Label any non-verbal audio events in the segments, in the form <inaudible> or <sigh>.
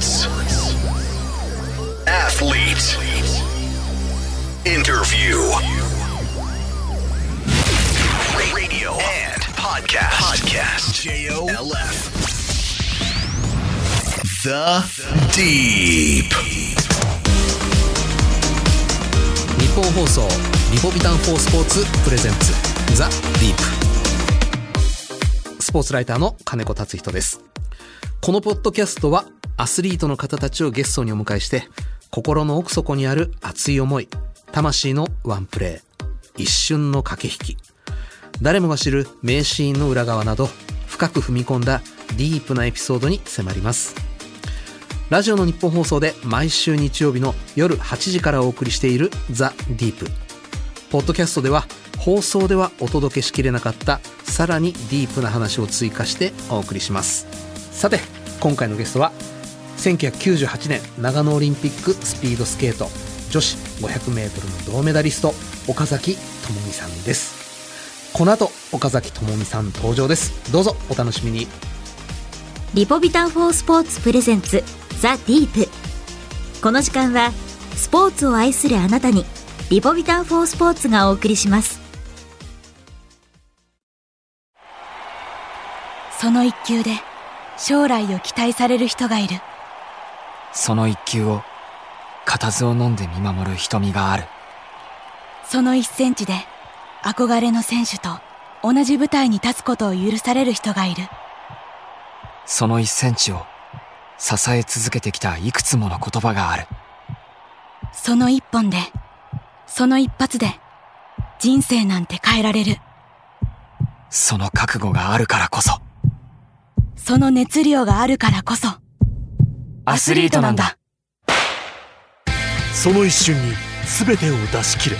Sports. Athlete. Interview. Radio and podcast. Podcast. J-O-L-F. The Deep. 日本放送リポビタン4スポーツプレゼンツザ・ディープスポーツライターの金子達人ですこのポッドキャストはアスリートの方たちをゲストにお迎えして心の奥底にある熱い思い魂のワンプレー一瞬の駆け引き。誰もが知る名シーンの裏側など深く踏み込んだディープなエピソードに迫ります。ラジオの日本放送で毎週日曜日の夜8時からお送りしているザ・ディープ。ポッドキャストでは放送ではお届けしきれなかったさらにディープな話を追加してお送りします。さて今回のゲストは1998年長野オリンピックスピードスケート。女子 500m の銅メダリスト岡崎智美さんです。この後岡崎智美さん登場です。どうぞお楽しみに。リポビタン4スポーツプレゼンツザ・ディープ。この時間はスポーツを愛するあなたにリポビタン4スポーツがお送りします。その一球で将来を期待される人がいるその一球を固唾を飲んで見守る瞳がある。その一センチで憧れの選手と同じ舞台に立つことを許される人がいる。その一センチを支え続けてきたいくつもの言葉がある。その一本でその一発で人生なんて変えられる。その覚悟があるからこそ。その熱量があるからこそアスリートなんだ。その一瞬に全てを出し切れ。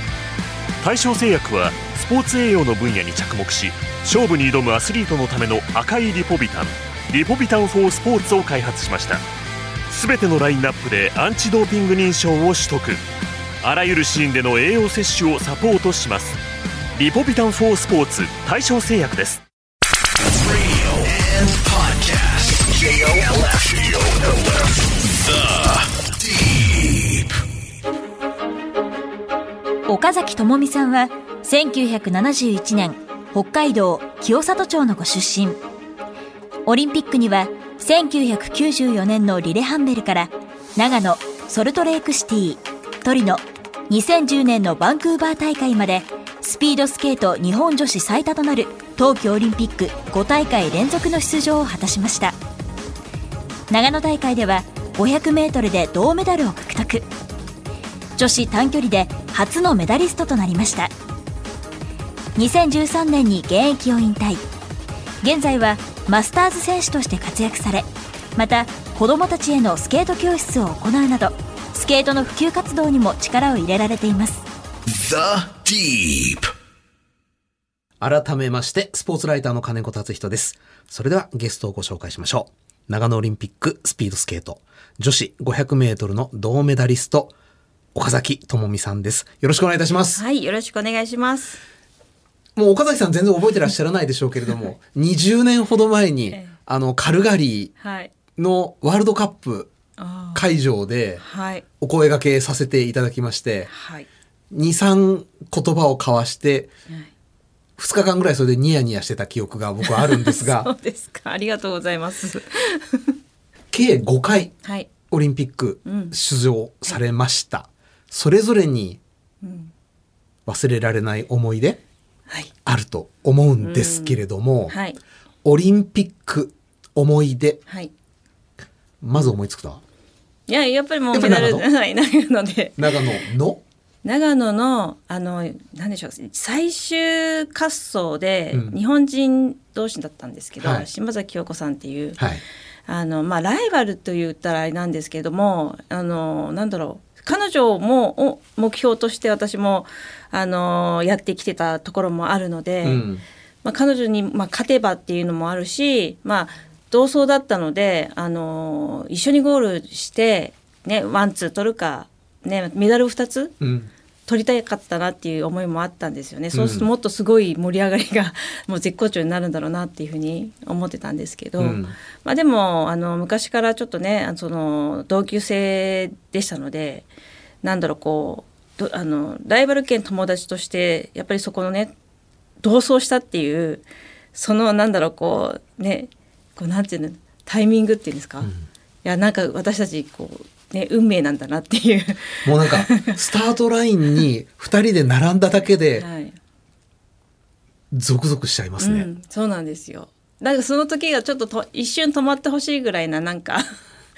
大正製薬はスポーツ栄養の分野に着目し勝負に挑むアスリートのための赤いリポビタンリポビタン4スポーツを開発しました。全てのラインナップでアンチドーピング認証を取得。あらゆるシーンでの栄養摂取をサポートします。リポビタン4スポーツ大正製薬です。岡崎智美さんは1971年北海道清里町のご出身。オリンピックには1994年のリレハンメルから長野ソルトレークシティトリノ2010年のバンクーバー大会までスピードスケート日本女子最多となる冬季オリンピック5大会連続の出場を果たしました。長野大会では 500m で銅メダルを獲得。女子短距離で初のメダリストとなりました2013年に現役を引退現在はマスターズ選手として活躍されまた子どもたちへのスケート教室を行うなどスケートの普及活動にも力を入れられています The Deep. 改めまして、スポーツライターの金子達人です。それではゲストをご紹介しましょう。長野オリンピックスピードスケート、女子500メートルの銅メダリスト、岡崎智美さんです。よろしくお願いいたします。はい、よろしくお願いします。もう岡崎さん全然覚えてらっしゃらないでしょうけれども、20年ほど前に、あの、カルガリはい。ーのワールドカップあ会場で。お声掛けさせていただきまして、はい。2、3言葉を交わして、2日間ぐらいそれでニヤニヤしてた記憶が僕はあるんです <laughs> そがう、ですか。ありがとうございます。計5回はい。オリンピックうん出場されました。それぞれに忘れられない思い出はい。あると思うんですけれども、はい。オリンピック思い出、はい。まず思いつくのは？いや、やっぱりもうメダル、長野？はい、長野で。長野の、長野の、あの、なんでしょう、最終滑走でうん、日本人同士だったんですけど、はい島崎京子さんっていう、はい。あの、まあ、ライバルと言ったらあれなんですけども、あの、なんだろう。彼女もを目標として私も、あの、やってきてたところもあるので、うん。まあ、彼女に、まあ、勝てばっていうのもあるし、まあ、同走だったので、あの一緒にゴールして、ね、ワンツー取るか、ね、メダル2つうん。取りたかったなっていう思いもあったんですよね。そうするともっとすごい盛り上がりが <laughs> もう絶好調になるんだろうなっていうふうに思ってたんですけど、うん。まあでもあの昔からちょっとねその同級生でしたのでなんだろうこうどあのライバル兼友達としてやっぱりそこのね同窓したっていうそのなんだろうこうねこうなんていうのタイミングっていうんですか、いやなんか私たちこうね運命なんだなっていう、もうなんか <laughs> スタートラインに2人で並んだだけではい。ゾクゾクしちゃいますね。うん、そうなんですよ。なんかその時がちょっとと一瞬止まってほしいぐらいななんか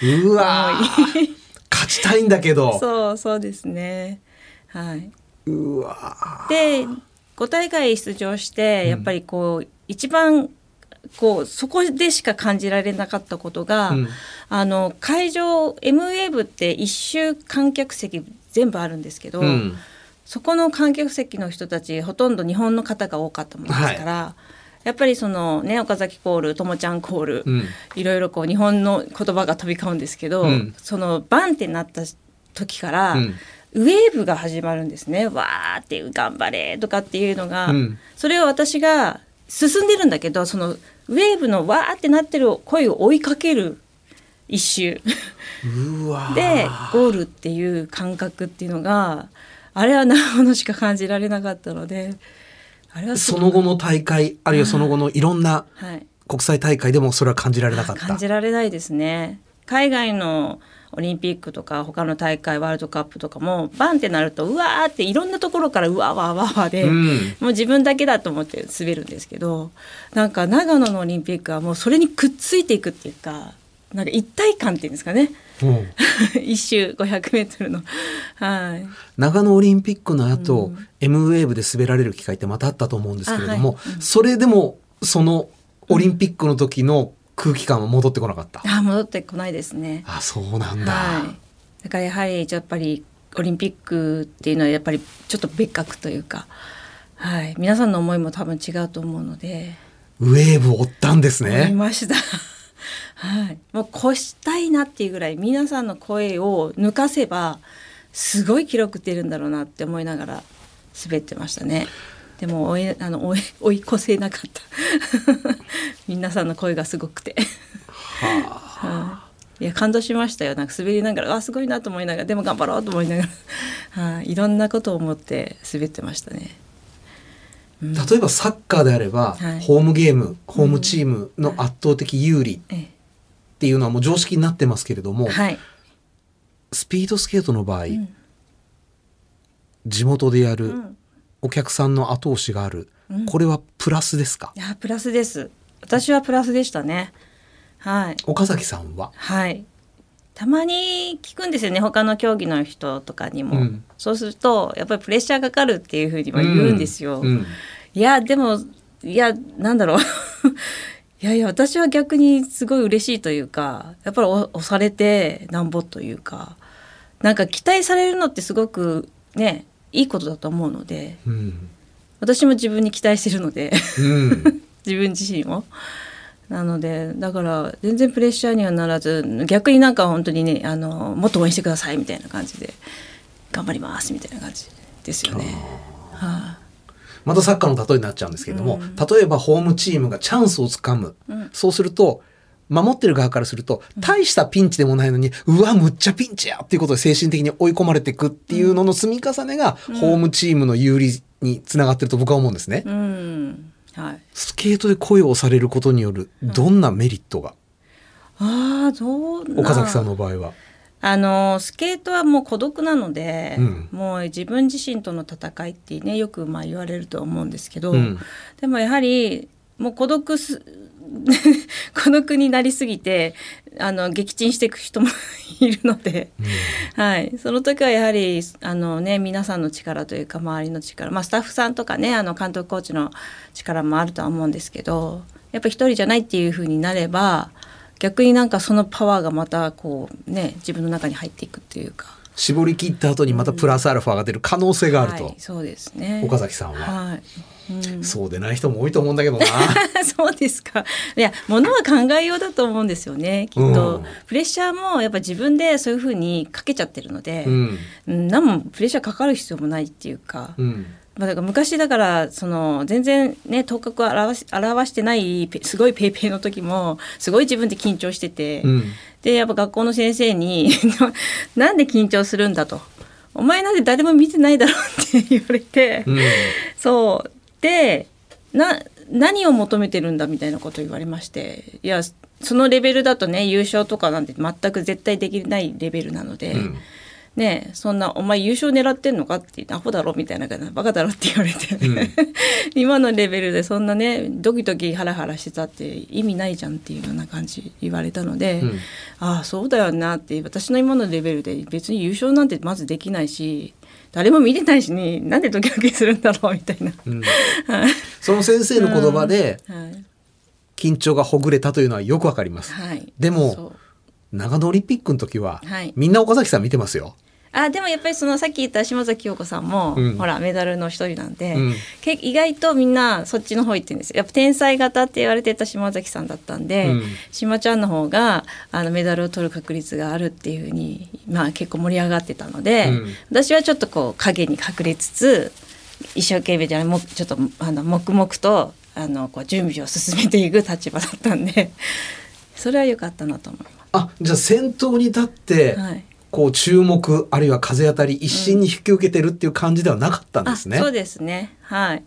うわー。<laughs> 勝ちたいんだけど。<laughs> そうそうですね。はい。うわで5大会出場してやっぱりこう、一番こうそこでしか感じられなかったことが、うん。あの会場 M ウェーブって一周観客席全部あるんですけど、ーうん。そこの観客席の人たちほとんど日本の方が多かったものですから、やっぱりそのね岡崎コールともちゃんコール、うん。いろいろこう日本の言葉が飛び交うんですけど、うん。そのバンってなった時から、うん。ウェーブが始まるんですね。わーっていう頑張れとかっていうのが、うん。それを私が進んでるんだけどそのウェーブのわーってなってる声を追いかける一周。でゴールっていう感覚っていうのがあれはなものしか感じられなかったのであれはその後の大会あるいはその後のいろんなはい、国際大会でもそれは感じられなかった。感じられないですね海外のオリンピックとか他の大会ワールドカップとかもバンってなるとうわーっていろんなところからうわわわわで、うん。もう自分だけだと思って滑るんですけどなんか長野のオリンピックはもうそれにくっついていくっていうかなんか一体感っていうんですかね。うん。<laughs> 一周 500m の。はい。長野オリンピックの後、うん。M ウェーブで滑られる機会ってまたあったと思うんですけれども、あはい。うん。それでもそのオリンピックの時の空気感は戻ってこなかった、あ戻ってこないですね。あそうなんだ、はい。だからやはりやっぱりオリンピックっていうのはやっぱりちょっと別格というかはい。皆さんの思いも多分違うと思うので。ウェーブを追ったんです思いねました。<laughs> はい、もう越したいなっていうぐらい皆さんの声を抜かせばすごい記録出るんだろうなって思いながら滑ってましたね。でも追いあの追い追い越せなかった。<laughs> 皆さんの声がすごくて。はい、いや感動しましたよ。なんか滑りながらあすごいなと思いながらでも頑張ろうと思いながら、<laughs> はい、いろんなことを思って滑ってましたね。うん例えばサッカーであれば、はいホームゲームホームチームの圧倒的有利っえていうのはもう常識になってますけれども、えはい。スピードスケートの場合、ん地元でやる、うんお客さんの後押しがある、うん。これはプラスですか？いやプラスです。私はプラスでしたね。はい。岡崎さんは？はい。たまに聞くんですよね。他の競技の人とかにも、うん。そうするとやっぱりプレッシャーかかるっていうふうにも言うんですよ。うん。うん。いやでもいやなんだろう。<laughs> いやいや私は逆にすごい嬉しいというかやっぱりお押されてなんぼというか。なんか期待されるのってすごくねいいことだと思うのでうん私も自分に期待してるので。うん <laughs> 自分自身も。なのでだから全然プレッシャーにはならず逆になんか本当にねあのもっと応援してくださいみたいな感じで頑張りますみたいな感じですよね。はいまたサッカーの例えになっちゃうんですけれども、うん例えばホームチームがチャンスをつかむ、うんそうすると守ってる側からすると大したピンチでもないのに、うわむっちゃピンチやっていうことで精神的に追い込まれていくっていうのの積み重ねが、ホームチームの有利につながってると僕は思うんですね。うん。はい、スケートで声を押されることによるどんなメリットが、ああどうな？岡崎さんの場合は。あのスケートはもう孤独なので、うん。もう自分自身との戦いってねよくまあ言われると思うんですけど、うん。でもやはりもう孤独す孤独になりすぎてあの撃沈していく人もいるので、はい、その時はやはりあの、ね、皆さんの力というか周りの力、まあ、スタッフさんとかねあの監督コーチの力もあるとは思うんですけどやっぱり一人じゃないっていう風になれば逆になんかそのパワーがまたこうね自分の中に入っていくっていうか。絞り切った後にまたプラスアルファが出る可能性があると、はい、そうですね。岡崎さんは、はい、うん、そうでない人も多いと思うんだけどな。<laughs> そうですか。いや、ものは考えようだと思うんですよね。きっと、うん。プレッシャーもやっぱ自分でそういうふうにかけちゃってるので、うん。うん、何もプレッシャーかかる必要もないっていうか。うん。まあ、だから昔だからその全然ね頭角を表し表してないペすごいペイペイの時もすごい自分で緊張してて、うん。でやっぱ学校の先生に「<laughs> なんで緊張するんだ」と「お前なんで誰も見てないだろ」うって言われて、うん。そうでな何を求めてるんだみたいなことを言われましていやそのレベルだとね優勝とかなんて全く絶対できないレベルなので、うんねえそんな「お前優勝狙ってんのか?」って言って「アホだろ」みたいな感じでバカだろ」って言われて、うん <laughs> 今のレベルでそんなねドキドキハラハラしてたって意味ないじゃんっていうような感じ言われたので、うんああそうだよなって私の今のレベルで別に優勝なんてまずできないし誰も見てないしになんでドキドキするんだろうみたいな。うん。その先生の言葉ではい。緊張がほぐれたというのはよくわかります。はい、でも長野オリンピックの時は、はい。みんな岡崎さん見てますよ。あでもやっぱりそのさっき言った島崎陽子さんも、うん。ほらメダルの一人なんで、うん。け意外とみんなそっちの方行ってるんです。よやっぱ天才型って言われてた島崎さんだったんで、うん。島ちゃんの方があのメダルを取る確率があるっていうふうに、まあ、結構盛り上がってたので、うん。私はちょっとこう影に隠れつつ一生懸命じゃないもちょっとあの黙々とあのこう準備を進めていく立場だったんでそれは良かったなと思いまあじゃあ先頭に立って、す。はいこう注目あるいは風当たり一心に引き受けてるっていう感じではなかったんですね。あそうですね。はい。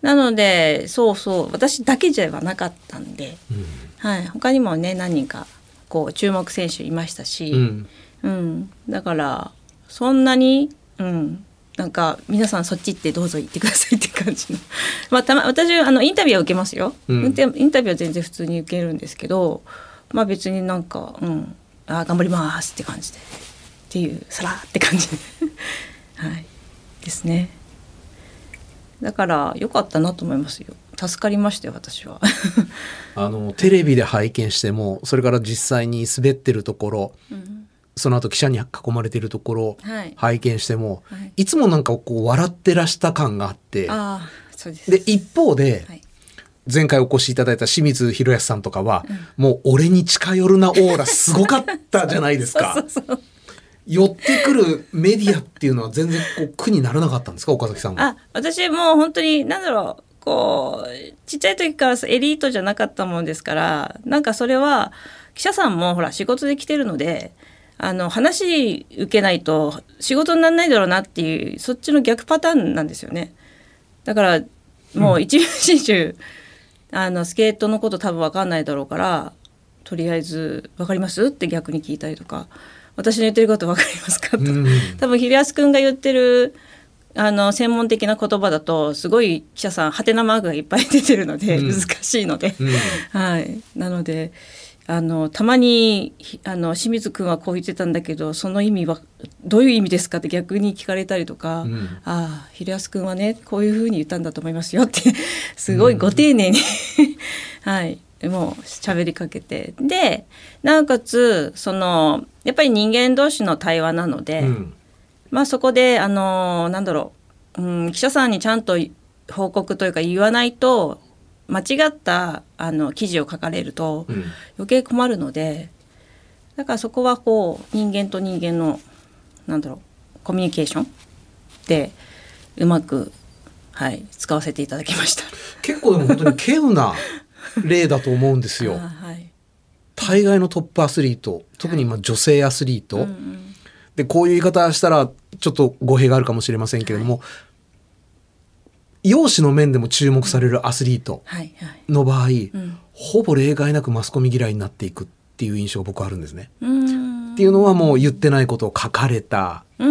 なのでそうそう。私だけではなかったんで、うん。はい、他にもね何人かこう注目選手いましたし、うん。うん。だからそんなに、うん、なんか皆さんそっち行ってどうぞ行ってくださいって感じの、<laughs> まあ、たま私あのインタビューは受けますよ、うん。インタインタビューは全然普通に受けるんですけどまあ別になんか、うん、あ頑張りますって感じで。っていうさらーって感じ。で <laughs> はい。ですね。だから良かったなと思いますよ。助かりましたよ私は。<laughs> あのテレビで拝見してもそれから実際に滑ってるところ、その後記者に囲まれてるところ、はい。拝見しても、はい。い、つもなんかこう笑ってらした感があってで一方で、はい前回お越しいただいた清水宏保さんとかは、もう俺に近寄るなオーラすごかったじゃないですか。<laughs> そうそうそう寄ってくるメディアっていうのは全然こう苦にならなかったんですか岡崎さんは？あ私もう本当に何だろうこうちっちゃい時からエリートじゃなかったもんですからなんかそれは記者さんもほら仕事で来てるのであの話受けないと仕事にならないだろうなっていうそっちの逆パターンなんですよね。だからもう一流選手、あのスケートのこと多分分かんないだろうからとりあえず「分かります?」って逆に聞いたりとか「私の言ってること分かりますか?」とうん多分平安くんが言ってるあの専門的な言葉だとすごい記者さんハテナマークがいっぱい出てるので、うん。難しいので、うん。はい。なのであのたまにひあの清水くんはこう言ってたんだけどその意味はどういう意味ですかって逆に聞かれたりとか、うん。ああ平安くんはねこういうふうに言ったんだと思いますよってすごいご丁寧に、<laughs> はいもう喋りかけて。でなおかつそのやっぱり人間同士の対話なので、うん。まあそこであのなんだろう、うん、記者さんにちゃんと報告というか言わないと間違ったあの記事を書かれるとうん。余計困るのでだからそこはこう人間と人間のなんだろうコミュニケーションでうまく、はい、使わせていただきました。結構でも本当に稀有な <laughs> 例だと思うんですよ。あはい。大概のトップアスリート特に今女性アスリート、うんうん。でこういう言い方したらちょっと語弊があるかもしれませんけれども、容姿の面でも注目されるアスリートの場合、うん。ほぼ例外なくマスコミ嫌いになっていくっていう印象が僕はあるんですね。うん。っていうのはもう言ってないことを書かれた、こ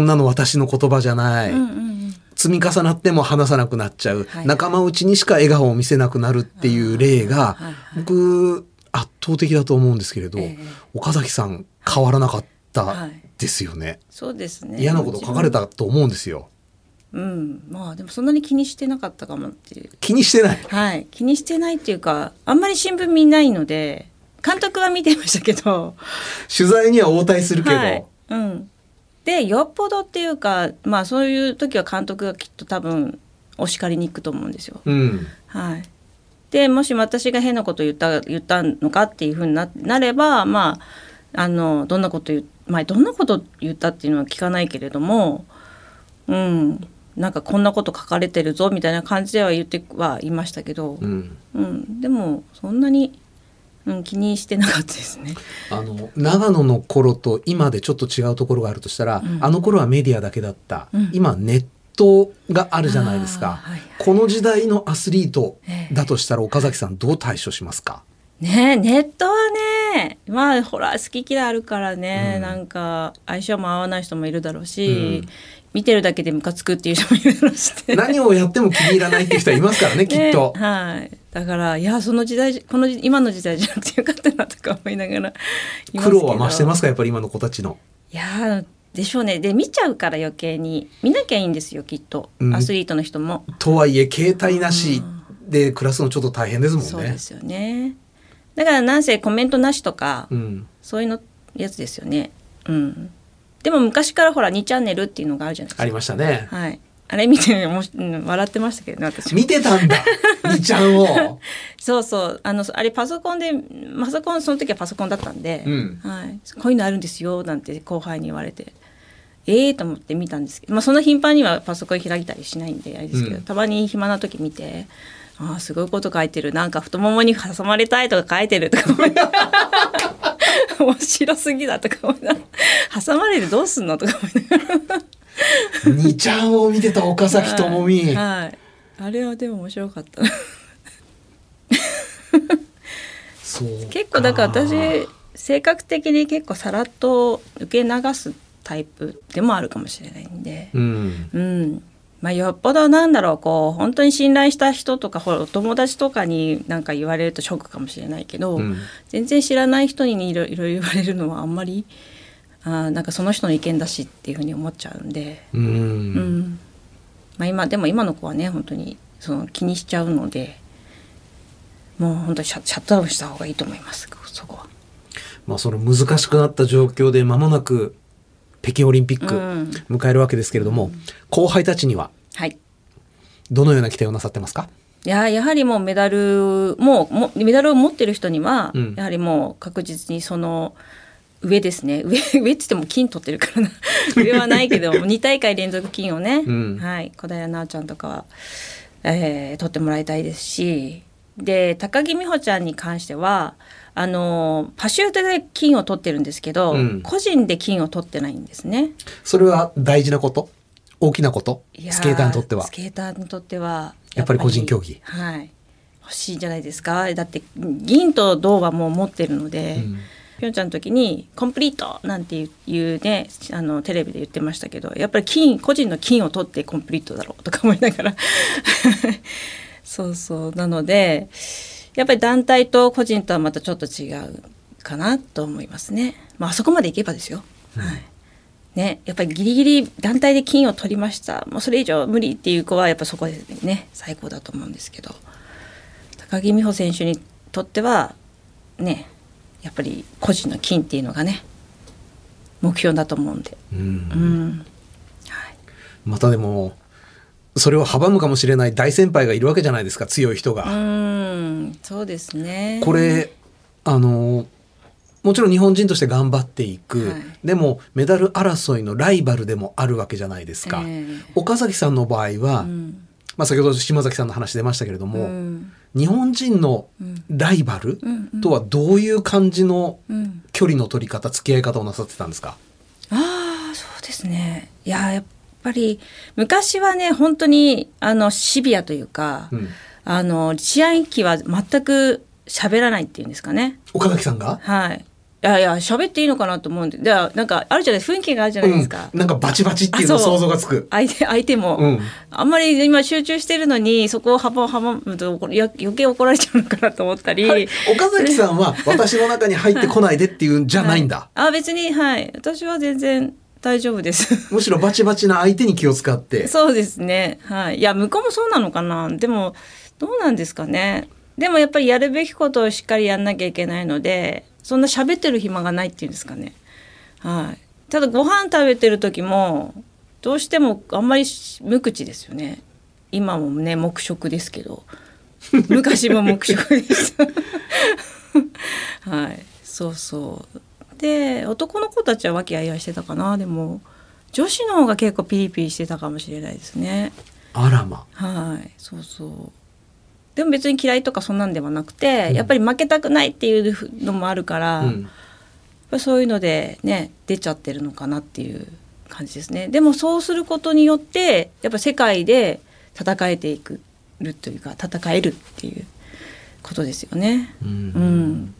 んなの私の言葉じゃない、積み重なっても話さなくなっちゃう、はい仲間内にしか笑顔を見せなくなるっていう例が、僕圧倒的だと思うんですけれど、ええ。岡崎さん変わらなかったはい。ですよね。そうですね。嫌なこと書かれたと思うんですよ。うん。まあでもそんなに気にしてなかったかもっていう。気にしてない。はい。気にしてないっていうかあんまり新聞見ないので監督は見てましたけど。取材には応対するけど、はい。うん、でよっぽどっていうかまあそういう時は監督がきっと多分お叱りに行くと思うんですよ。うん。はい、でもし私が変なこと言った言ったのかっていうふうにななればまああのどんなこと言うまあどんなこと言ったっていうのは聞かないけれどもうんなんかこんなこと書かれてるぞみたいな感じでは言ってはいましたけど、うん。うん、でもそんなに、うん、気にしてなかったですね。<laughs> あの長野の頃と今でちょっと違うところがあるとしたら、うん。あの頃はメディアだけだった、うん。今ネットがあるじゃないですか、はいはい。この時代のアスリートええだとしたら岡崎さんどう対処しますか、ねえネットはねまあほら好き嫌いあるからね、うん。なんか相性も合わない人もいるだろうし、うん見てるだけでムカつくっていう人もいるだろうし、ね、何をやっても気に入らないっていう人はいますからね <laughs> きっと、ねはいだからいやその時代この今の時代じゃなくてよかったなとか思いながら苦労は増してますかやっぱり今の子たちの。いやでしょうねで見ちゃうから余計に見なきゃいいんですよきっと、うんアスリートの人も。とはいえ携帯なしで暮らすのちょっと大変ですもんね。そうですよねだからなんせコメントなしとか、うんそういうのやつですよね。うん。でも昔からほら2チャンネルっていうのがあるじゃないですか。ありましたね。はい。あれ見ても笑ってましたけどね私も見てたんだ2ちゃんを。そうそうあのあれパソコンでパソコンその時はパソコンだったんで、うんはい、こういうのあるんですよなんて後輩に言われて。ええー、と思って見たんですけど、まあ、そんな頻繁にはパソコン開いたりしないんであれですけど、うんたまに暇な時見てああすごいこと書いてる。なんか太ももに挟まれたいとか書いてるとか面白すぎだとか挟まれてどうすんのとか思いながら。2ちゃんを見てた岡崎智美。はい、はい。あれはでも面白かった。そうか。結構だから私性格的に結構さらっと受け流すタイプでもあるかもしれないんで。うん。うんまあよっぽどなんだろうこう本当に信頼した人とかほらお友達とかになんか言われるとショックかもしれないけど、うん全然知らない人にいろいろ言われるのはあんまりあーなんかその人の意見だしっていうふうに思っちゃうんで、う。うんんまあ、今でも今の子はね本当にその気にしちゃうのでもう本当にシャシャットダウンした方がいいと思いますそこは。まあその難しくなった状況で間もなく北京オリンピックうん。迎えるわけですけれども、後輩たちにははい。どのような期待をなさってますか？いややはりもうメダルもうもメダルを持ってる人には、うん。やはりもう確実にその上ですね。上 <laughs> 上って言っても金取ってるからな。<laughs> 上はないけど <laughs> 2大会連続金をね、うん。はい、小平奈緒ちゃんとかは、えー取ってもらいたいですし。で高木美帆ちゃんに関してはあのパシュートで金を取ってるんですけど、うん。個人で金を取ってないんですね。それは大事なこと？大きなこと？スケーターにとっては？スケーターにとってはやっぱり個人競技。はい。欲しいんじゃないですか？だって銀と銅はもう持ってるので、うん。ピョンチャンの時に「コンプリート!」なんていうねあのテレビで言ってましたけどやっぱり金個人の金を取ってコンプリートだろうとか思いながら。<laughs> そうそう。なのでやっぱり団体と個人とはまたちょっと違うかなと思いますね。まああそこまでいけばですよ。はい。ね、やっぱりギリギリ団体で金を取りました。もうそれ以上無理っていう子はやっぱそこでね最高だと思うんですけど。高木美帆選手にとってはねやっぱり個人の金っていうのがね目標だと思うんで、うん。うん。はい、またでもそれを阻むかもしれない大先輩がいるわけじゃないですか強い人うが。んそうですね。これあのもちろん日本人として頑張っていく、はい。でもメダル争いのライバルでもあるわけじゃないですか。ええ。岡崎さんの場合は、うん。まあ、先ほど島崎さんの話出ましたけれども、うん。日本人のライバルとはどういう感じのうん。距離の取り方付き合い方をなさってたんですか、ああそうですね。いややっぱり昔はね本当にあのシビアというか、うん。あの試合機は全く喋らないっていうんですかね。岡崎さんが？はい。いやいや喋っていいのかなと思うんで。ではなんかあるじゃない雰囲気があるじゃないですか、うん、なんかバチバチっていうの想像がつく。相手相手も、うん。あんまり今集中してるのにそこを阻むと余計怒られちゃうのかなと思ったり、岡崎さんは私の中に入ってこないでっていうんじゃないんだ。<laughs> あ別にはい。私は全然大丈夫ですむしろバチバチな相手に気を使って。そうですねはいいや向こうもそうなのかなでもどうなんですかねでもやっぱりやるべきことをしっかりやんなきゃいけないのでそんな喋ってる暇がないっていうんですかね。はい、ただご飯食べてる時もどうしてもあんまり無口ですよね。今もね黙食ですけど昔も黙食でした。<laughs> はいそうそう。で男の子たちは和気あいあいしてたかなでも女子の方が結構ピリピリしてたかもしれないですね。あらま。はい、そうそう。でも別に嫌いとかそんなんではなくて、やっぱり負けたくないっていうのもあるから、やっうん。ぱりそういうのでね出ちゃってるのかなっていう感じですね。でもそうすることによってやっぱ世界で戦えていくるというか戦えるっていうことですよね。うんうん、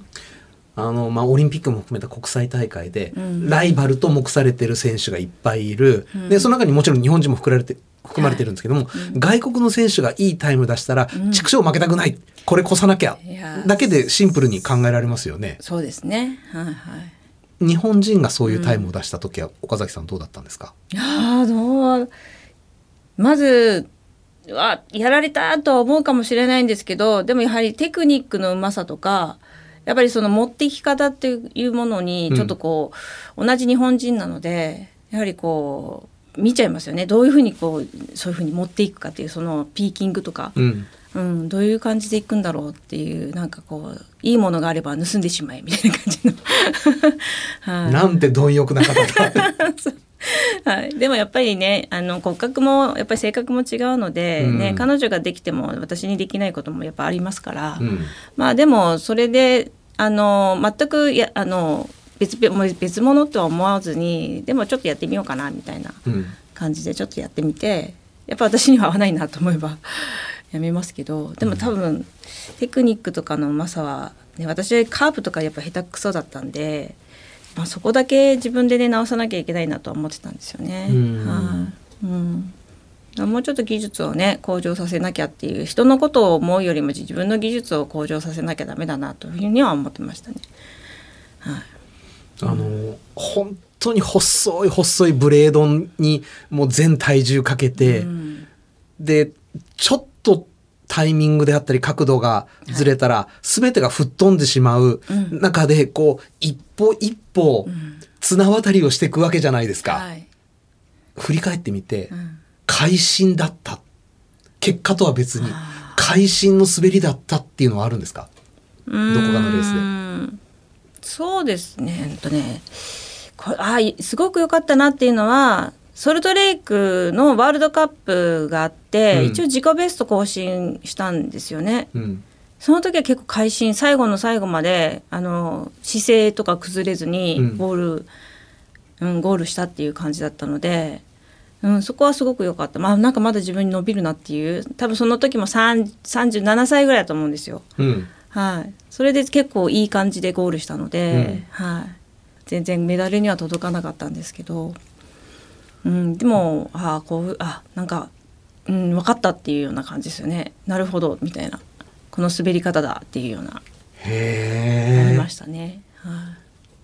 あの、まあ、オリンピックも含めた国際大会で、うんライバルと目されてる選手がいっぱいいる。うんで、その中にもちろん日本人も含まれて、含まれてるんですけども、うん外国の選手がいいタイム出したら、うん畜生負けたくない。これ越さなきゃ。だけでシンプルに考えられますよね。そうですね。はいはい。日本人がそういうタイムを出した時は、岡崎さんどうだったんですか？いやーどう？まずあやられたとは思うかもしれないんですけどでもやはりテクニックのうまさとかやっぱりその持っていき方っていうものにうんちょっとこう、同じ日本人なのでやはりこう見ちゃいますよねどういうふうにこうそういうふうに持っていくかっていうそのピーキングとか、うん。うん、どういう感じでいくんだろうっていうなんかこういいものがあれば盗んでしまえみたいな感じの。<laughs> はいなんて貪欲な方だ。<laughs> <laughs> はい、でもやっぱりねあの骨格もやっぱり性格も違うので、ねうん彼女ができても私にできないこともやっぱありますから、うん。まあでもそれであの全くやあの別別別物とは思わずにでもちょっとやってみようかなみたいなうん。感じでちょっとやってみてやっぱ私には合わないなと思えば <laughs> やめますけどでも多分テクニックとかのうまさは、ね、私カープとかやっぱ下手くそだったんで、まあ、そこだけ自分でね直さなきゃいけないなとは思ってたんですよね。うん。はい。うん。もうちょっと技術をね向上させなきゃっていう人のことを思うよりも自分の技術を向上させなきゃダメだなというふうには思ってましたね。はい。あの、本当に細い細いブレードにもう全体重かけて、うん。で、ちょっとタイミングであったり角度がずれたら、全てが吹っ飛んでしまううん。中で、こう、一歩一歩うん。綱渡りをしていくわけじゃないですか。はい。振り返ってみてう、ん。会心だった。結果とは別にあ、会心の滑りだったっていうのはあるんですか？どこかのレースで。そうですね。えっとね。これあいすごく良かったなっていうのはソルトレイクのワールドカップがあって、うん一応自己ベスト更新したんですよね。うん。その時は結構会心最後の最後まであの姿勢とか崩れずにうんゴール、うんゴールしたっていう感じだったので、うん、そこはすごく良かった、まあ、なんかまだ自分に伸びるなっていう多分その時も3 37歳ぐらいだと思うんですよ。うん。はい、それで結構いい感じでゴールしたので、うんはい、全然メダルには届かなかったんですけど、うん、でもあこうあなんか、うん、分かったっていうような感じですよね。なるほどみたいな。この滑り方だっていうような。ありま。したね。はい。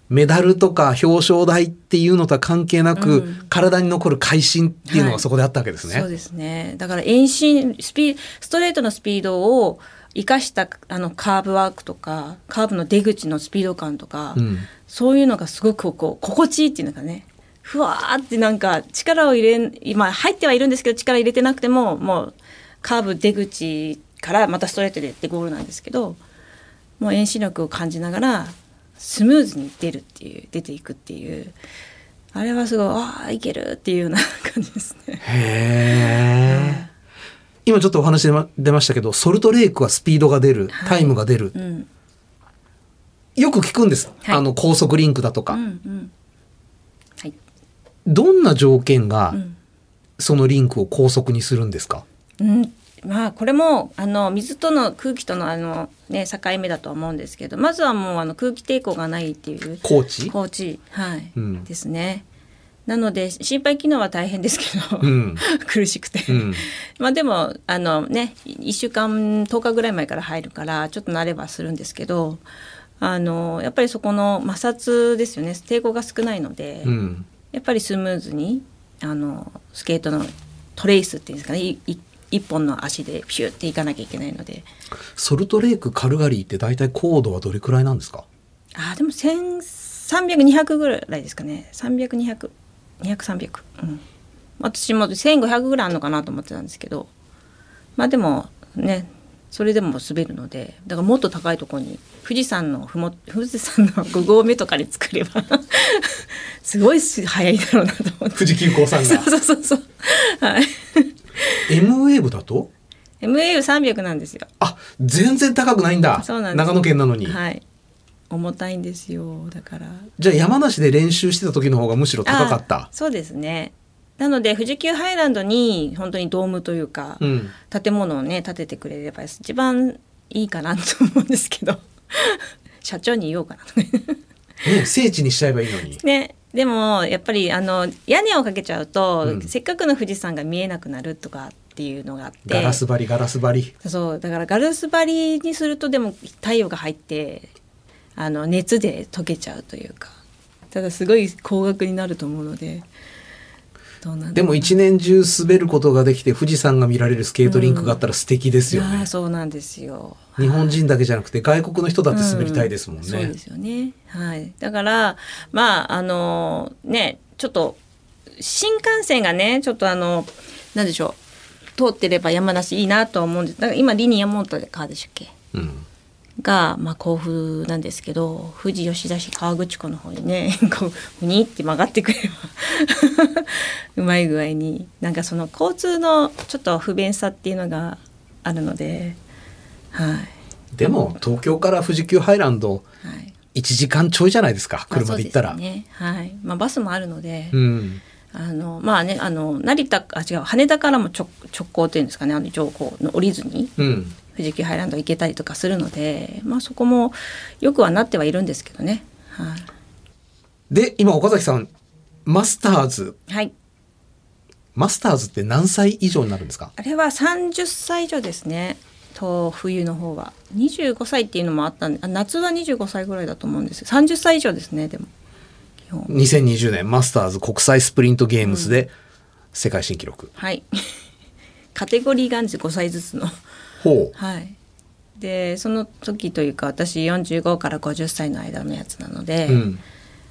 メダルとか表彰台っていうのとは関係なく、うん。体に残る会心っていうのがそこであったわけですね。そうですね。だから遠心スピストレートのスピードを生かしたあのカーブワークとかカーブの出口のスピード感とか、うん。そういうのがすごくこう心地いいっていうのがねふわーってなんか力を入れん今入ってはいるんですけど力入れてなくてももうカーブ出口からまたストレートでってゴールなんですけどもう遠心力を感じながらスムーズに出るっていう出ていくっていうあれはすごいああいけるっていうような感じですね。へえ。今ちょっとお話出ま出ましたけど、ソルトレイクはスピードが出る、はいタイムが出る。うんよく聞くんです。はいあの高速リンクだとか。うんうんはいどんな条件がうんそのリンクを高速にするんですか？うん、まあこれもあの水との空気とのあの、ね、境目だとは思うんですけどまずはもうあの空気抵抗がないっていうコーチ。コーチ、はいうんですね。なので心肺機能は大変ですけど、うん。<laughs> 苦しくて、うん。<laughs> まあでもあのね1週間10日ぐらい前から入るからちょっと慣ればするんですけどあのやっぱりそこの摩擦ですよね抵抗が少ないので、うん。やっぱりスムーズにあのスケートのトレイスっていうんですかね。いい一本の足でピューって行かなきゃいけないので。ソルトレイクカルガリーって大体高度はどれくらいなんですか？あーでも1300200ぐらいですかね。300200200300うん。私も1500ぐらいあるのかなと思ってたんですけど。まあでもねそれでも滑るのでだからもっと高いところに富士山のふも富士山の5合目とかに作れば <laughs> すごい速いだろうなと思って。富士急行さんそうがそうそうそう。はい。M ウェーブだと？MAU300 なんですよ。あ全然高くないんだ。そうなん長野県なのに、はい。重たいんですよ。だから。じゃあ山梨で練習してた時の方がむしろ高かった。あそうですねなので富士急ハイランドに本当にドームというか、うん。建物をね建ててくれれば一番いいかなと思うんですけど。<laughs> 社長に言おうかなとね聖地にしちゃえばいいのに。ねでもやっぱりあの屋根をかけちゃうと、うん。せっかくの富士山が見えなくなるとかっていうのがあって。ガラス張りガラス張り。そうだからガラス張りにするとでも太陽が入ってあの熱で溶けちゃうというか。ただすごい高額になると思うのでどうなんだろうでも一年中滑ることができて富士山が見られるスケートリンクがあったら素敵ですよね。ー、そうなんですよ。日本人だけじゃなくて外国の人だって滑りたいですもんね、そうですよね。はい。だからまああのねちょっと新幹線がねちょっとあのなんでしょう。通ってれば山梨いいなとは思うんです。だから今リニアモーターで川でしたっけ？うんがまあ甲府なんですけど富士吉田市河口湖の方にね <laughs> こうふにって曲がってくれば <laughs> うまい具合になんかその交通のちょっと不便さっていうのがあるので、はい。でも東京から富士急ハイランドはい。1時間ちょいじゃないですかまあ車で行ったら、そうですよね。はい。まあ、バスもあるので、うん。あのまあねあの成田あ違う羽田からも直直行っていうんですかねあの情報の降りずに。うん富士急ハイランド行けたりとかするので、まあ、そこもよくはなってはいるんですけどね。はで今岡崎さんマスターズ。い、はい、マスターズって何歳以上になるんですか？あれは30歳以上ですね。と冬の方は。25歳っていうのもあったんであ夏は25歳ぐらいだと思うんです。30歳以上ですねでも。基本。2020年マスターズ国際スプリントゲームズで世界新記録、はい。<laughs> カテゴリーがんです5歳ずつの。ほうはい。でその時というか私45から50歳の間のやつなので、うん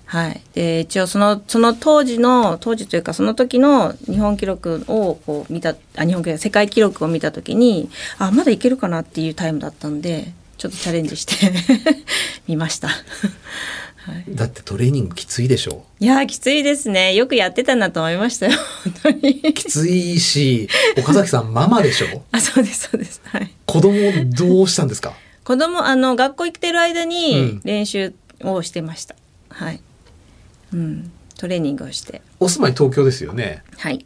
はい。で一応そのその当時の当時というかその時の日本記録をこう見たあ日本記録世界記録を見た時にあまだいけるかなっていうタイムだったんでちょっとチャレンジして <laughs> みました。はい。だってトレーニングきついでしょいやーきついですね。よくやってたなと思いましたよ。本当に。きついし岡崎さんママでしょ <laughs> あそうですそうです。はい。子供どうしたんですか？子供あの学校行ってる間うにん練習をしてました。はい。うん。トレーニングをして。お住まい東京ですよねはい。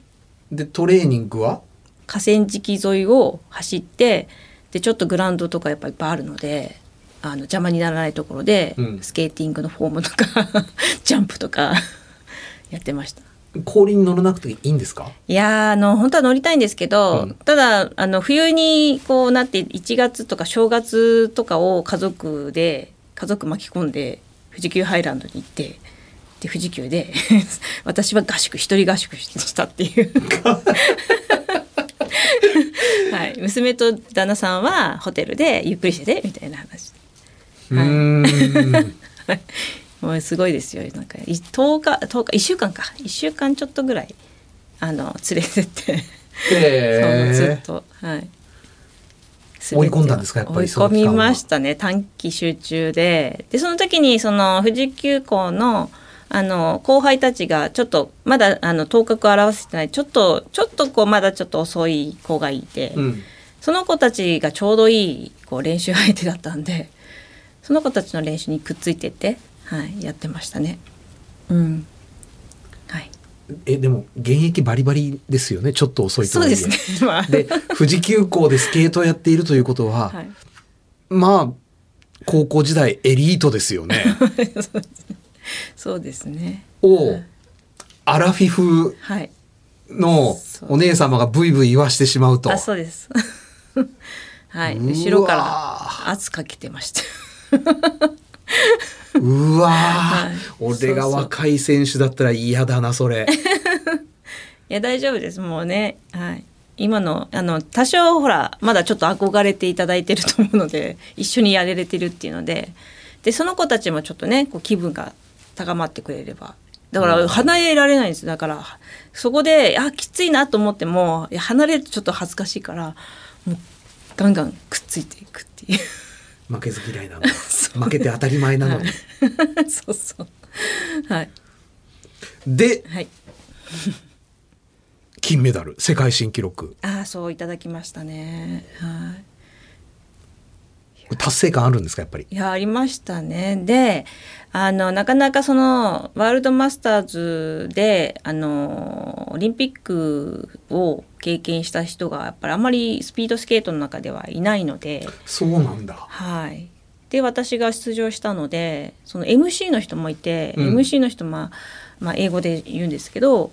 でトレーニングは？河川敷沿いを走ってでちょっとグラウンドとかやっぱいっぱいあるのであの邪魔にならないところで、うん。スケーティングのフォームとか <laughs> ジャンプとかやってました。氷に乗らなくていいんですか？いやーあの本当は乗りたいんですけど、うん。ただあの冬にこうなって1月とか正月とかを家族で家族巻き込んで富士急ハイランドに行ってで富士急で <laughs> 私は合宿一人合宿したっていう。<laughs> はい、娘と旦那さんはホテルでゆっくりしててみたいな話うーん。<laughs> もうすごいですよ。なんかい10日10日1週間か。1週間ちょっとぐらいあの連れてって。そうずへっとはい。追い込んだんですかやっぱり追い込みましたね。短期集中で。でその時にその富士急行のあの後輩たちがちょっとまだあの頭角を表せてないちょっとちょっとこうまだちょっと遅い子がいて、うん。その子たちがちょうどいいこう練習相手だったんでその子たちの練習にくっついてって、はい、やってましたね。うんはい、えでも現役バリバリですよねちょっと遅いとはいえそうですね。<laughs> まあで富士急行でスケートをやっているということは、はい、まあ高校時代エリートですよね <laughs> そうですね。をアラフィフはい。のお姉様がブイブイ言わしてしまうとあ、そうです。<laughs> はい、後ろから圧かけてました。うわー、はい。俺が若い選手だったら嫌だなそれ。<laughs> いや大丈夫ですもうね。はい。今のあの多少ほらまだちょっと憧れていただいてると思うので一緒にやれれてるっていうので。でその子たちもちょっとねこう気分が高まってくれれば。だから離れられないんです。だからそこであきついなと思っても離れるとちょっと恥ずかしいからもうガンガンくっついていくっていう負けず嫌いなの。<laughs> 負けて当たり前なの。に、<laughs> そうそう。はい。ではい。金メダル。世界新記録。ああそういただきましたね。はい達成感あるんですかやっぱり？いやありましたね。であのなかなかそのワールドマスターズであのオリンピックを経験した人がやっぱりあんまりスピードスケートの中ではいないので。そうなんだ。はい。で私が出場したのでその MC の人もいて、うん。MC の人、まあ、まあ英語で言うんですけど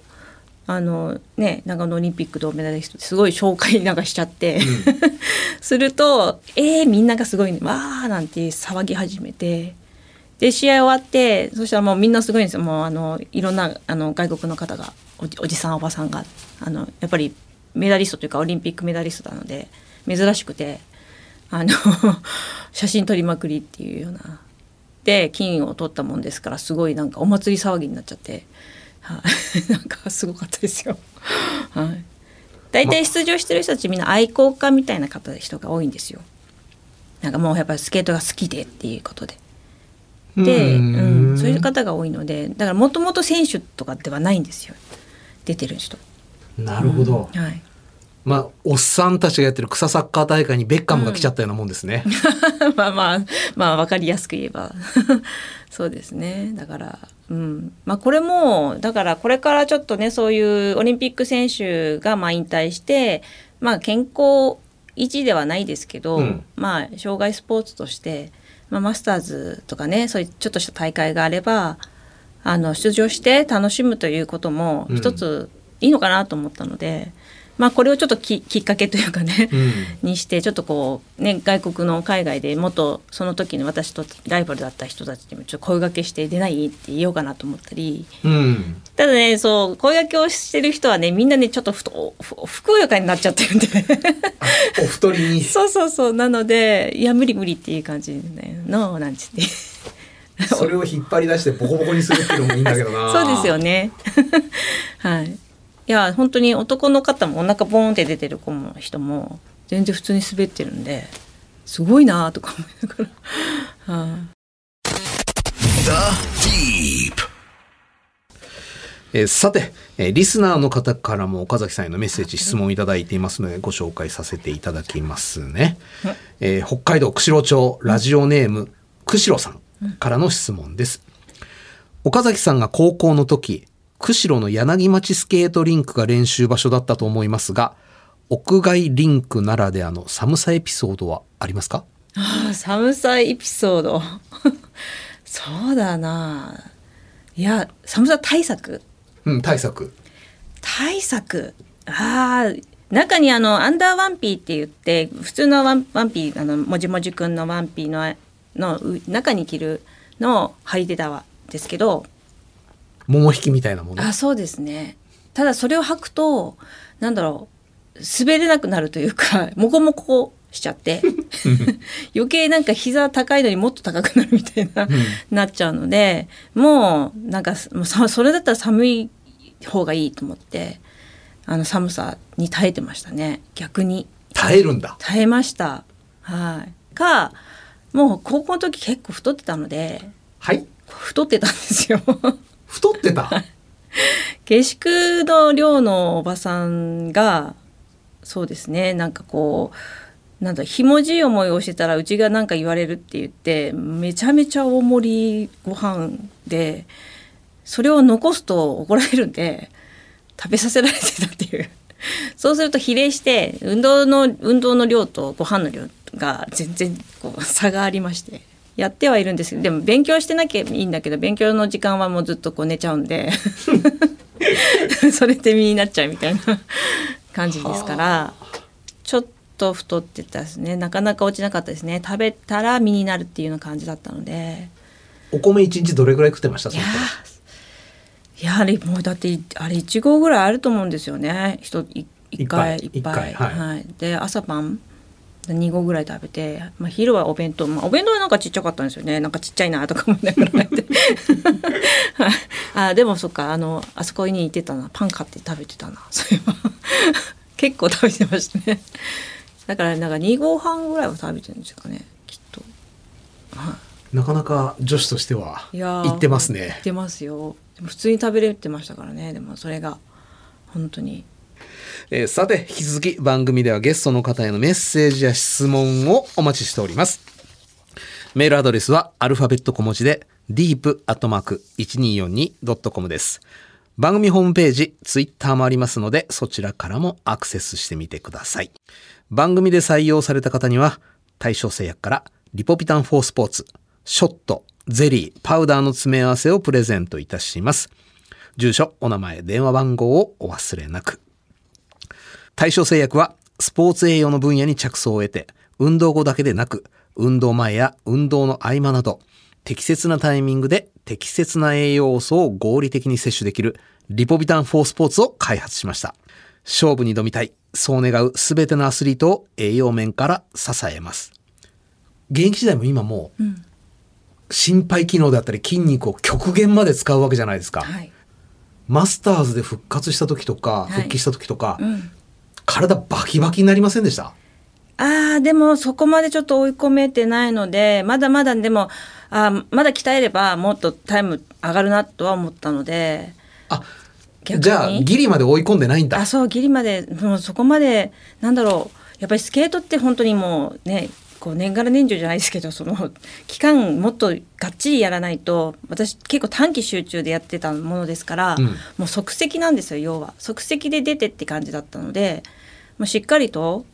あのね長野オリンピック銅メダリストすごい紹介なんかしちゃって、<laughs> すると「えー、みんながすごい、ね、わー」なんて騒ぎ始めて。で試合終わってそしたらもうみんなすごいんですよ。もうあのいろんなあの外国の方がおじおじさんおばさんが。あのやっぱりメダリストというかオリンピックメダリストなので珍しくてあの <laughs> 写真撮りまくりっていうような。で金を取ったもんですからすごいなんかお祭り騒ぎになっちゃって、はい、なんかすごかったですよ。はい。大体出場してる人たちみんな愛好家みたいな方人が多いんですよ。なんかもうやっぱりスケートが好きでっていうことで。で、うん、そういう方が多いのでだからもともと選手とかではないんですよ。出てる人。なるほど、はい、まあおっさんたちがやってる草サッカー大会にベッカムが来ちゃったようなもんですね、<laughs> まあまあまあ分かりやすく言えば。<laughs> そうですね。だから、うん。まあ、これもだからこれからちょっとねそういうオリンピック選手がまあ引退して、まあ、健康維持ではないですけど、うん。まあ障害スポーツとして、まあ、マスターズとかねそういうちょっとした大会があればあの出場して楽しむということもうん。一ついいのかなと思ったので、まあこれをちょっとききっかけというかね、うん。にしてちょっとこうね外国の海外でもっとその時の私とライバルだった人たちにもちょっと声掛けして出ないって言おうかなと思ったり。うん。ただねそう声掛けをしてる人はねみんなねちょっとふとふふくよかになっちゃってるんで。お太りに？<laughs> そうそうそう。なのでいや無理無理っていう感じでね「ノー」なんつって。それを引っ張り出してボコボコにするっていうのもいいんだけどな。<laughs> そうですよね。<laughs> はいいや本当に男の方もお腹ボーンって出てる子も人も全然普通に滑ってるんですごいなとか思いながら. <laughs> えーさて、えーリスナーの方からも岡崎さんへのメッセージ質問いただいていますのでご紹介させていただきますね、えー北海道釧路町ラジオネーム釧路さんからの質問です、岡崎さんが高校の時釧路の柳町スケートリンクが練習場所だったと思いますが屋外リンクならではの寒さエピソードはありますか？ああ寒さエピソード。<laughs> そうだな。いや寒さ対策？うん対策。対策？ああ中にあのアンダーワンピーって言って普通のワンワンピーあのもじもじくんのワンピーののう中に着るのを履いてたわですけど桃引きみたいなもの。あそうですね。ただそれを履くとなんだろう滑れなくなるというか <laughs> もこもこしちゃって余計なんか膝高いのにもっと高くなるみたいな、なっちゃうのでもうなんかもうさそれだったら寒い方がいいと思ってあの寒さに耐えてましたね。逆に。耐えるんだ。耐えました。はい。かもう高校の時結構太ってたのではい。太ってたんですよ太ってた。<laughs> 下宿の寮のおばさんがそうですね。なんかこうなんだひもじい思いをしてたらうちが何か言われるって言ってめちゃめちゃ大盛りご飯でそれを残すと怒られるんで食べさせられてたっていう。そうすると比例して運動の運動の量とご飯の量が全然こう差がありまして。やってはいるんですけどでも勉強してなきゃいいんだけど勉強の時間はもうずっとこう寝ちゃうんでそれで身になっちゃうみたいな感じですからちょっと太ってたですね。なかなか落ちなかったですね。食べたら身になるっていうような感じだったので。お米一日どれぐらい食ってました？やの頃。ーいやあれもうだってあれ1合ぐらいあると思うんですよね。人い1回一杯1杯一回はい。はい、で朝晩2合ぐらい食べて、まあ、昼はお弁当、まあ、お弁当はなんかちっちゃかったんですよね。なんかちっちゃいなとか思いながらやって。<laughs> はい。あでもそっかあのあそこに行ってたな。パン買って食べてたな。そういえば。結構食べてましたね。だからなんか2合半ぐらいは食べてるんですかね。きっと。なかなか女子としてはいやー言ってます言っね。てますよ。普通に食べれてましたからね。でもそれが本当にえーさて、引き続き番組ではゲストの方へのメッセージや質問をお待ちしております。メールアドレスはアルファベット小文字で deep.1242.com です。番組ホームページ、ツイッターもありますので、そちらからもアクセスしてみてください。番組で採用された方には、対象製薬からリポビタン4スポーツ、ショット、ゼリー、パウダーの詰め合わせをプレゼントいたします。住所、お名前、電話番号をお忘れなく。対象製薬はスポーツ栄養の分野に着想を得て、運動後だけでなく、運動前や運動の合間など、適切なタイミングで適切な栄養素を合理的に摂取できるリポビタン4スポーツを開発しました。勝負に挑みたい、そう願うすべてのアスリートを栄養面から支えます。現役時代も今もう、心肺機能であったり筋肉を極限まで使うわけじゃないですか。はいマスターズで復活した時とか、い復帰した時とか、うん体バキバキになりませんでした？あーでもそこまでちょっと追い込めてないのでまだまだでもあーまだ鍛えればもっとタイム上がるなとは思ったのであじゃあギリまで追い込んでないんだ。あそうギリまでもうそこまでなんだろうやっぱりスケートって本当にもうねこう年がら年中じゃないですけどその期間もっとがっちりやらないと私結構短期集中でやってたものですから、うん。もう即席なんですよ要は。即席で出てって感じだったのでもうしっかりと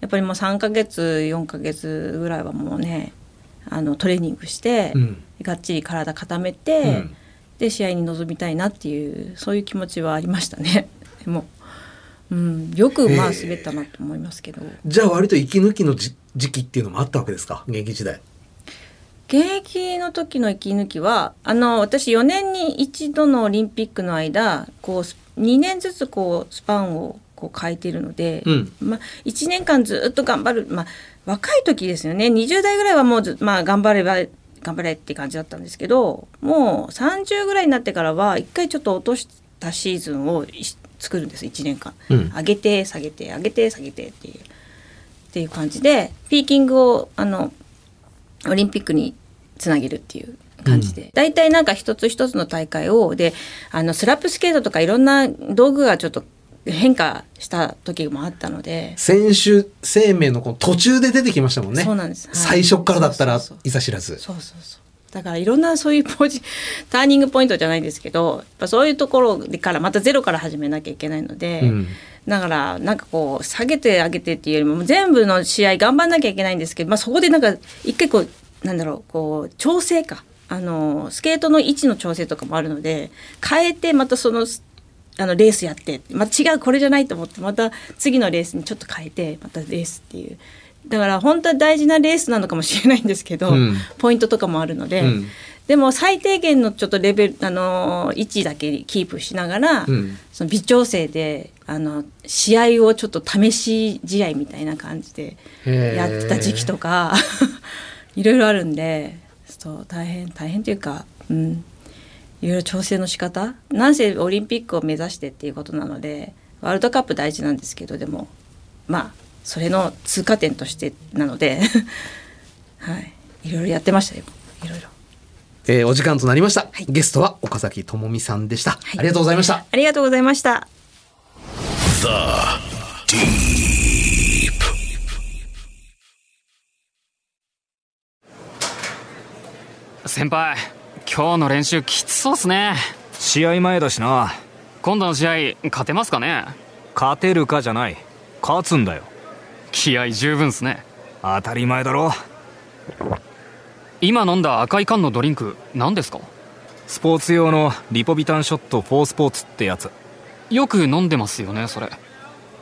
やっぱりもう3ヶ月4ヶ月ぐらいはもうねあのトレーニングして、うん。がっちり体固めて、うん。で試合に臨みたいなっていうそういう気持ちはありましたね。<laughs> でも、うん、よくまあ滑ったなと思いますけど、じゃあ割と息抜きのじ時期っていうのもあったわけですか？現役時代。現役の時の息抜きはあの私4年に一度のオリンピックの間こうス2年ずつこうスパンをこう変えているので、うん。まあ、1年間ずっと頑張る、まあ、若い時ですよね。20代ぐらいはもうず、まあ、頑張れば頑張れって感じだったんですけどもう30ぐらいになってからは一回ちょっと落としたシーズンをい作るんです1年間、うん。上げて下げて上げて下げてっていうっていう感じでピーキングをあのオリンピックにつなげるっていう感じで、大体なんか一つ一つの大会をであのスラップスケートとかいろんな道具がちょっと変化した時もあったので、選手生命のこの途中で出てきましたもんね。そうなんです。はい。最初からだったらいざ知らず。そうそうそう。だからいろんなそういうポジターニングポイントじゃないですけどやっぱそういうところからまたゼロから始めなきゃいけないので、うん。だからなんかこう下げて上げてっていうよりも全部の試合頑張んなきゃいけないんですけど、まあ、そこでなんか一回こうなんだろうこう調整か。あのスケートの位置の調整とかもあるので変えてまたそのあのレースやって、まあ、違うこれじゃないと思って。また次のレースにちょっと変えてまたレースっていう。だから本当は大事なレースなのかもしれないんですけど、うん。ポイントとかもあるので、うん。でも最低限のちょっとレベルあの位置だけキープしながら、うん。その微調整であの試合をちょっと試し試合みたいな感じでやってた時期とか <laughs> いろいろあるんでそう大変大変というか、うん、いろいろ調整の仕方。なんせオリンピックを目指してっていうことなのでワールドカップ大事なんですけどでもまあそれの通過点としてなので <laughs> はい。いろいろやってましたよいろいろ。えーお時間となりました、はい。ゲストは岡崎智美さんでした、はい。ありがとうございました。ありがとうございました。The Deep. 先輩今日の練習きつそうっすね。試合前だしな。今度の試合勝てますかね？勝てるかじゃない。勝つんだよ。気合十分っすね。当たり前だろ。今飲んだ赤い缶のドリンク何ですか？スポーツ用のリポビタンショット4スポーツってやつ。よく飲んでますよねそれ。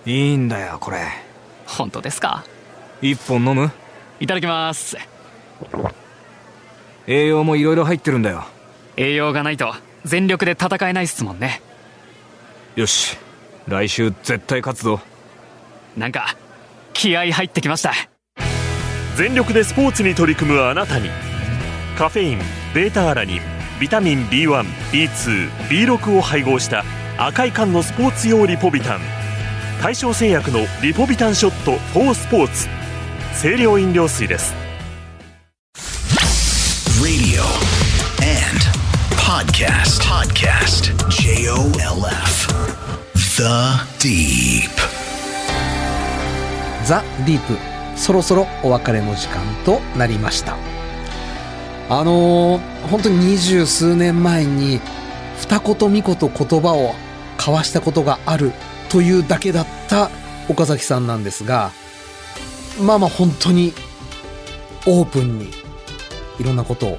いいんだよこれ。本当ですか？一本飲む？いただきます栄養もいろいろ入ってるんだよ。栄養がないと全力で戦えないっすもんね。よし。来週絶対勝つぞ。なんか気合入ってきました。全力でスポーツに取り組むあなたに。カフェインベータアラニンビタミン B1B2B6 を配合した赤い缶のスポーツ用リポビタン。大正製薬のリポビタンショット4スポーツ。清涼飲料水です Radio and podcast. Podcast. J O L F. The Deep. ザ・ディープそろそろお別れの時間となりましたあのー本当に二十数年前に二言三言言葉を交わしたことがあるというだけだった岡崎さんなんですがまあまあ本当にオープンにいろんなことを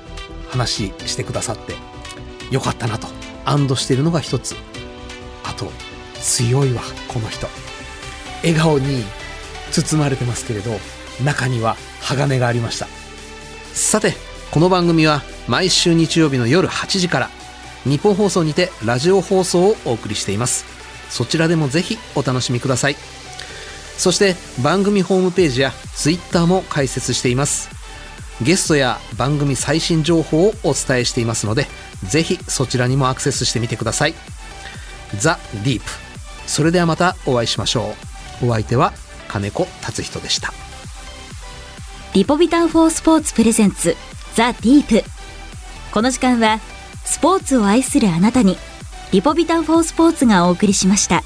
話してくださってよかったなと。安堵しているのが一つ。あと強いわこの人。笑顔に包まれてますけれど中には鋼がありました。さてこの番組は毎週日曜日の夜8時から日本放送にてラジオ放送をお送りしています。そちらでもぜひお楽しみください。そして番組ホームページやツイッターも開設しています。ゲストや番組最新情報をお伝えしていますのでぜひそちらにもアクセスしてみてください。ザ・ディープ。それではまたお会いしましょう。お相手は金子達人でした。リポビタンフォースポーツプレゼンツザ・ディープ。この時間はスポーツを愛するあなたにリポビタンフォースポーツがお送りしました。